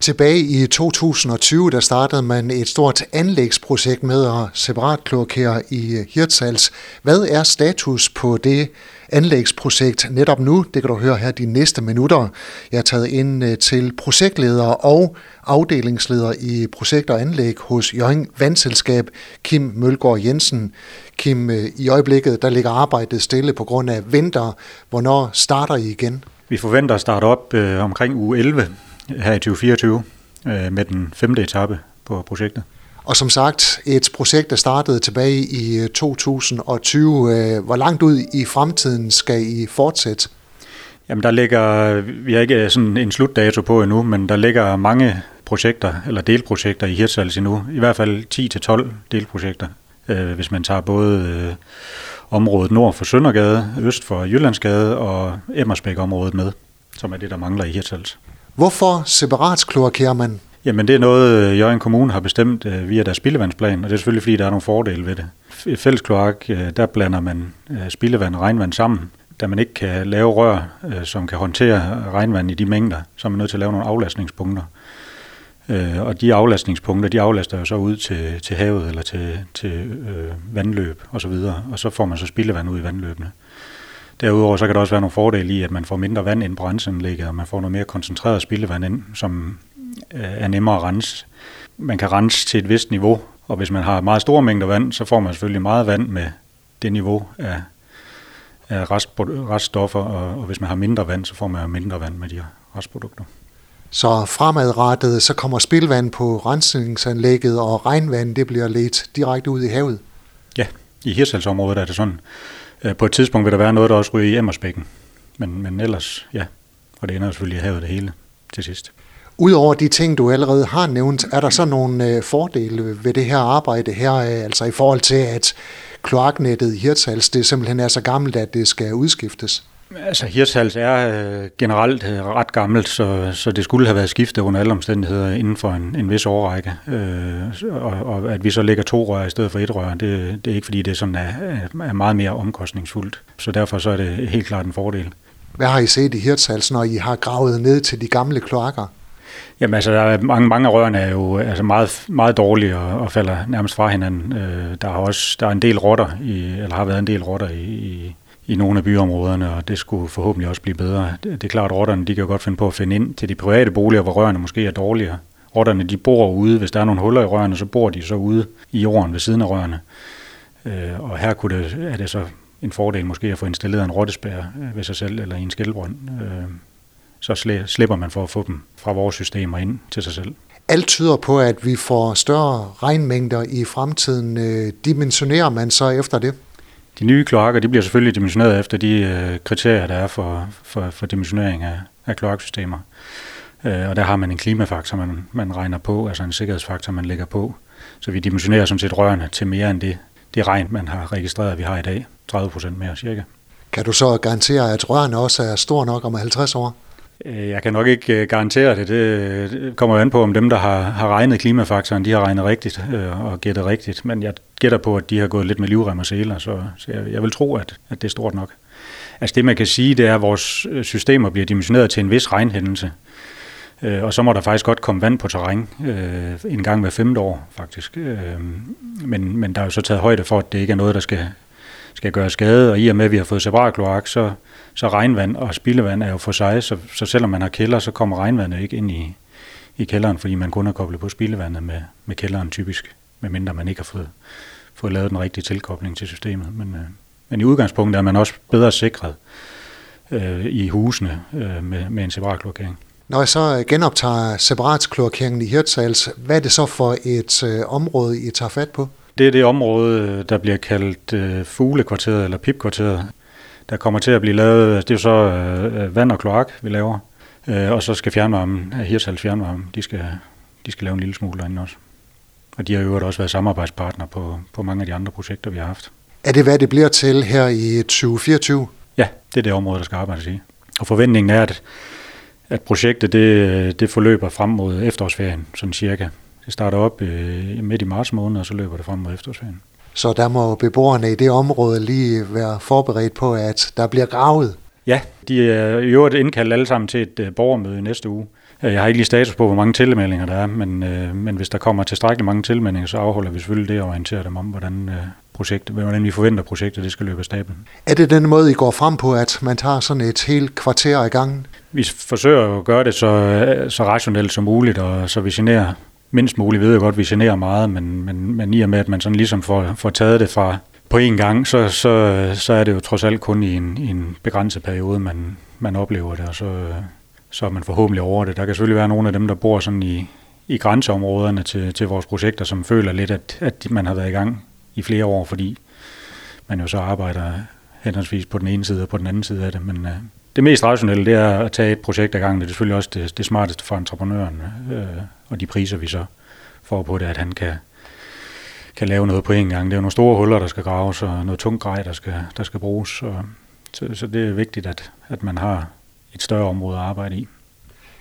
Tilbage i 2020, der startede man et stort anlægsprojekt med at separat kloakere i Hirtshals. Hvad er status på det anlægsprojekt netop nu? Det kan du høre her de næste minutter. Jeg er taget ind øh, til projektleder og afdelingsleder i projekt og anlæg hos Jørgen Vandselskab, Kim Mølgaard Jensen. Kim, øh, i øjeblikket der ligger arbejdet stille på grund af vinter. Hvornår starter I igen? Vi forventer at starte op øh, omkring uge 11 her i 2024 øh, med den femte etape på projektet. Og som sagt, et projekt, der startede tilbage i 2020. Øh, øh, hvor langt ud i fremtiden skal I fortsætte? Jamen der ligger, vi har ikke sådan en slutdato på endnu, men der ligger mange projekter, eller delprojekter i Hirtshals endnu. I hvert fald 10-12 delprojekter, øh, hvis man tager både området nord for Søndergade, øst for Jyllandsgade og Emmersbæk-området med, som er det, der mangler i Hirtshals. Hvorfor separat kloakerer man? Jamen det er noget, øh, Jørgen Kommune har bestemt øh, via deres spildevandsplan, og det er selvfølgelig fordi, der er nogle fordele ved det. I fælles kloak, øh, der blander man spildevand og regnvand sammen, da man ikke kan lave rør, som kan håndtere regnvand i de mængder, så er man nødt til at lave nogle aflastningspunkter. Og de aflastningspunkter, de aflaster jo så ud til, til havet eller til, til øh, vandløb osv., og, så videre, og så får man så spildevand ud i vandløbene. Derudover så kan der også være nogle fordele i, at man får mindre vand ind på renseanlægget, og man får noget mere koncentreret spildevand ind, som øh, er nemmere at rense. Man kan rense til et vist niveau, og hvis man har meget store mængder vand, så får man selvfølgelig meget vand med det niveau af, af rest, reststoffer, og, og hvis man har mindre vand, så får man mindre vand med de restprodukter. Så fremadrettet, så kommer spildvand på rensningsanlægget, og regnvand, det bliver ledt direkte ud i havet? Ja, i Hirsalsområdet er det sådan. Øh, på et tidspunkt vil der være noget, der også ryger i Emmersbækken. Men, men ellers, ja. Og det ender selvfølgelig i havet det hele til sidst. Udover de ting, du allerede har nævnt, er der så nogle øh, fordele ved det her arbejde her, øh, altså i forhold til, at kloaknettet i Hirtshals, det simpelthen er så gammelt, at det skal udskiftes? Altså Hirtshals er øh, generelt øh, ret gammelt, så, så det skulle have været skiftet under alle omstændigheder inden for en, en vis årrække. Øh, og, og at vi så lægger to rør i stedet for et rør, det, det er ikke fordi, det sådan er, er meget mere omkostningsfuldt. Så derfor så er det helt klart en fordel. Hvad har I set i Hirtshals, når I har gravet ned til de gamle kloakker? Jamen altså, der er mange, mange af rørene er jo altså meget, meget dårlige og, og falder nærmest fra hinanden. Øh, der, har også, der er en del rotter, i, eller har været en del rotter i, i, i nogle af byområderne, og det skulle forhåbentlig også blive bedre. Det, det er klart, at rotterne de kan godt finde på at finde ind til de private boliger, hvor rørene måske er dårligere. Rotterne de bor ude, hvis der er nogle huller i rørene, så bor de så ude i jorden ved siden af rørene. Øh, og her kunne det, er det så en fordel måske at få installeret en rottespær øh, ved sig selv eller i en skældbrønd. Øh, så slipper man for at få dem fra vores systemer ind til sig selv. Alt tyder på, at vi får større regnmængder i fremtiden. Øh, dimensionerer man så efter det? De nye kloakker de bliver selvfølgelig dimensioneret efter de øh, kriterier, der er for, for, for dimensionering af, af kloaksystemer. Øh, og der har man en klimafaktor, man, man regner på, altså en sikkerhedsfaktor, man lægger på. Så vi dimensionerer sådan set rørene til mere end det, det regn, man har registreret, vi har i dag. 30 procent mere cirka. Kan du så garantere, at rørene også er store nok om 50 år? Øh, jeg kan nok ikke øh, garantere det. Det kommer jo an på, om dem, der har, har regnet klimafaktoren, de har regnet rigtigt øh, og gættet rigtigt. Men jeg gætter på, at de har gået lidt med livrem og seler, så, så jeg, jeg vil tro, at, at det er stort nok. Altså det, man kan sige, det er, at vores øh, systemer bliver dimensioneret til en vis regnhændelse. og så må der faktisk godt komme vand på terræn en gang hver femte år, faktisk. men, men der er jo så taget højde for, at det ikke er noget, der skal, skal gøre skade, og i og med, at vi har fået separat kloak, så, så regnvand og spildevand er jo for sig, så, så selvom man har kælder, så kommer regnvandet ikke ind i, i kælderen, fordi man kun har koblet på spildevandet med, med kælderen typisk, medmindre man ikke har fået, fået lavet den rigtige tilkobling til systemet. Men, øh, men i udgangspunktet er man også bedre sikret øh, i husene øh, med, med en separat kloakering. Når jeg så øh, genoptager separatkloakeringen i Hirtshals, hvad er det så for et øh, område, I tager fat på? Det er det område, der bliver kaldt øh, fuglekvarteret eller pipkvarteret der kommer til at blive lavet, det er jo så øh, vand og kloak, vi laver, øh, og så skal fjernvarmen, Hirtshals fjernvarme, de skal, de skal lave en lille smule derinde også. Og de har jo også været samarbejdspartner på, på mange af de andre projekter, vi har haft. Er det, hvad det bliver til her i 2024? Ja, det er det område, der skal arbejdes i. Og forventningen er, at, at projektet det, det forløber frem mod efterårsferien, sådan cirka. Det starter op øh, midt i marts måned, og så løber det frem mod efterårsferien. Så der må beboerne i det område lige være forberedt på, at der bliver gravet. Ja, de er i øvrigt indkaldt alle sammen til et øh, borgermøde næste uge, Jeg har ikke lige status på, hvor mange tilmeldinger der er, men, øh, men hvis der kommer tilstrækkeligt mange tilmeldinger, så afholder vi selvfølgelig det og orienterer dem om, hvordan øh, projektet, hvordan vi forventer projektet, det skal løbe af stablen. Er det den måde, I går frem på, at man tager sådan et helt kvarter i gang? Vi forsøger at gøre det så, så rationelt som muligt, og så vi generer mindst muligt. Jeg ved jo godt, at vi generer meget, men, men, men i og med, at man sådan ligesom får, får taget det fra på én gang, så, så, så er det jo trods alt kun i en, i en begrænset periode, man, man oplever det, og så, så er man forhåbentlig over det. Der kan selvfølgelig være nogle af dem, der bor sådan i, i grænseområderne til, til vores projekter, som føler lidt, at, at man har været i gang i flere år, fordi man jo så arbejder henholdsvis på den ene side og på den anden side af det. Men øh, det mest rationelle, det er at tage et projekt ad gangen. Det er selvfølgelig også det, det smarteste for entreprenøren, øh, og de priser, vi så får på det, at han kan, kan lave noget på en gang. Det er jo nogle store huller, der skal graves, og noget tungt grej, der skal, der skal bruges. Og, så, så det er vigtigt, at, at man har et større område at arbejde i.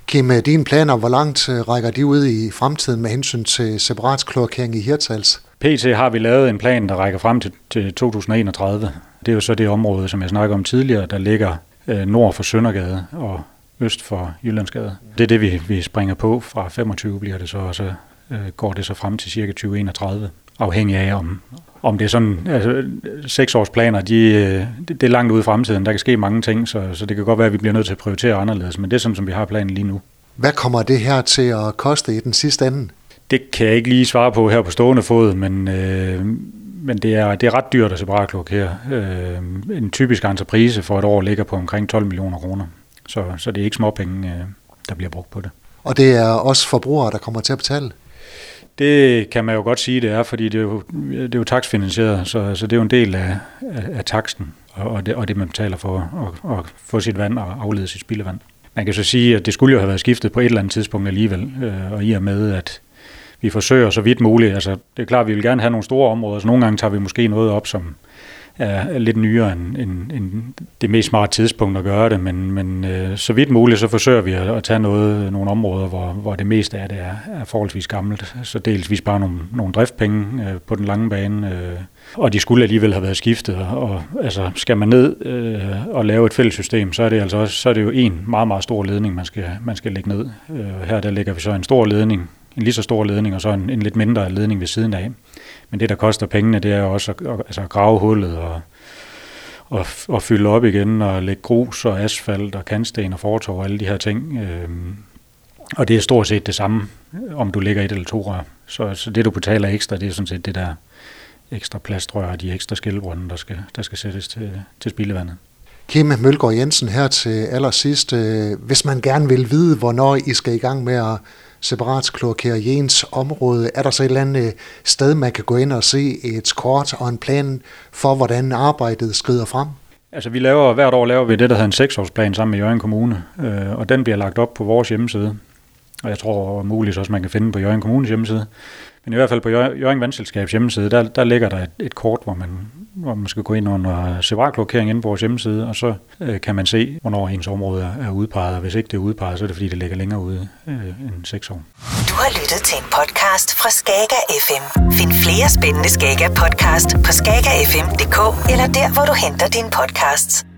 Kim, dine planer, hvor langt øh, rækker de ud i fremtiden med hensyn til separatkloakering i Hirtals? PT har vi lavet en plan, der rækker frem til, til 2031. Det er jo så det område, som jeg snakkede om tidligere, der ligger øh, nord for Søndergade og øst for Jyllandsgade. Det er det, vi, vi springer på. Fra 25 bliver det så, og så øh, går det så frem til cirka 2031, afhængig af om, om det er sådan, altså seksårsplaner, de, øh, det er langt ude i fremtiden, der kan ske mange ting, så, så det kan godt være, at vi bliver nødt til at prioritere anderledes, men det er sådan, som vi har planen lige nu. Hvad kommer det her til at koste i den sidste ende? Det kan jeg ikke lige svare på her på stående fod, men, øh, men det, er, det er ret dyrt at separatklok her. Øh, en typisk entreprise for et år ligger på omkring 12 millioner kroner, så, så det er ikke småpenge, øh, der bliver brugt på det. Og det er også forbrugere, der kommer til at betale? Det kan man jo godt sige, det er, fordi det er jo, det er jo taksfinansieret, så, så det er jo en del af, af, af taksten, og det, og det man betaler for at, at få sit vand og aflede sit spildevand. Man kan så sige, at det skulle jo have været skiftet på et eller andet tidspunkt alligevel, øh, og i og med, at vi forsøger så vidt muligt, altså det er klart, at vi vil gerne have nogle store områder, så nogle gange tager vi måske noget op, som, er lidt nyere end, end, end det mest smarte tidspunkt at gøre det, men, men øh, så vidt muligt, så forsøger vi at, at tage noget, nogle områder, hvor, hvor det meste af det er, er forholdsvis gammelt. Så dels vi sparer nogle, nogle driftpenge øh, på den lange bane, øh, og de skulle alligevel have været skiftet. Og, altså, skal man ned øh, og lave et fælles system, så er det altså også, så er det jo en meget, meget stor ledning, man skal, man skal lægge ned. Øh, her der lægger vi så en stor ledning, en lige så stor ledning, og så en, en lidt mindre ledning ved siden af. Men det, der koster pengene, det er også at, altså at grave hullet og, og, og fylde op igen og lægge grus og asfalt og kantsten og fortov og alle de her ting. Øhm, og det er stort set det samme, om du lægger et eller to rør. Så, så det, du betaler ekstra, det er sådan set det der ekstra plastrør og de ekstra skælbrønde, der skal, der skal sættes til, til spildevandet. Kim Mølgaard Jensen her til allersidst. Øh, hvis man gerne vil vide, hvornår I skal i gang med at separat kloakere område, er der så et eller andet øh, sted, man kan gå ind og se et kort og en plan for, hvordan arbejdet skrider frem? Altså vi laver, hvert år laver vi det, der hedder en seksårsplan sammen med Jørgen Kommune, øh, og den bliver lagt op på vores hjemmeside. Og jeg tror muligt også, man kan finde på Jørgen Kommunes hjemmeside. Men i hvert fald på Jørgen Vandselskabs hjemmeside, der, der ligger der et, et kort, hvor man, hvor man skal gå ind under separatklokering inde på vores hjemmeside, og så øh, kan man se, hvornår ens område er udpeget. Og hvis ikke det er udpeget, så er det fordi, det ligger længere ude øh, end seks år. Du har lyttet til en podcast fra Skager FM. Find flere spændende Skager podcast på skagerfm.dk eller der, hvor du henter dine podcasts.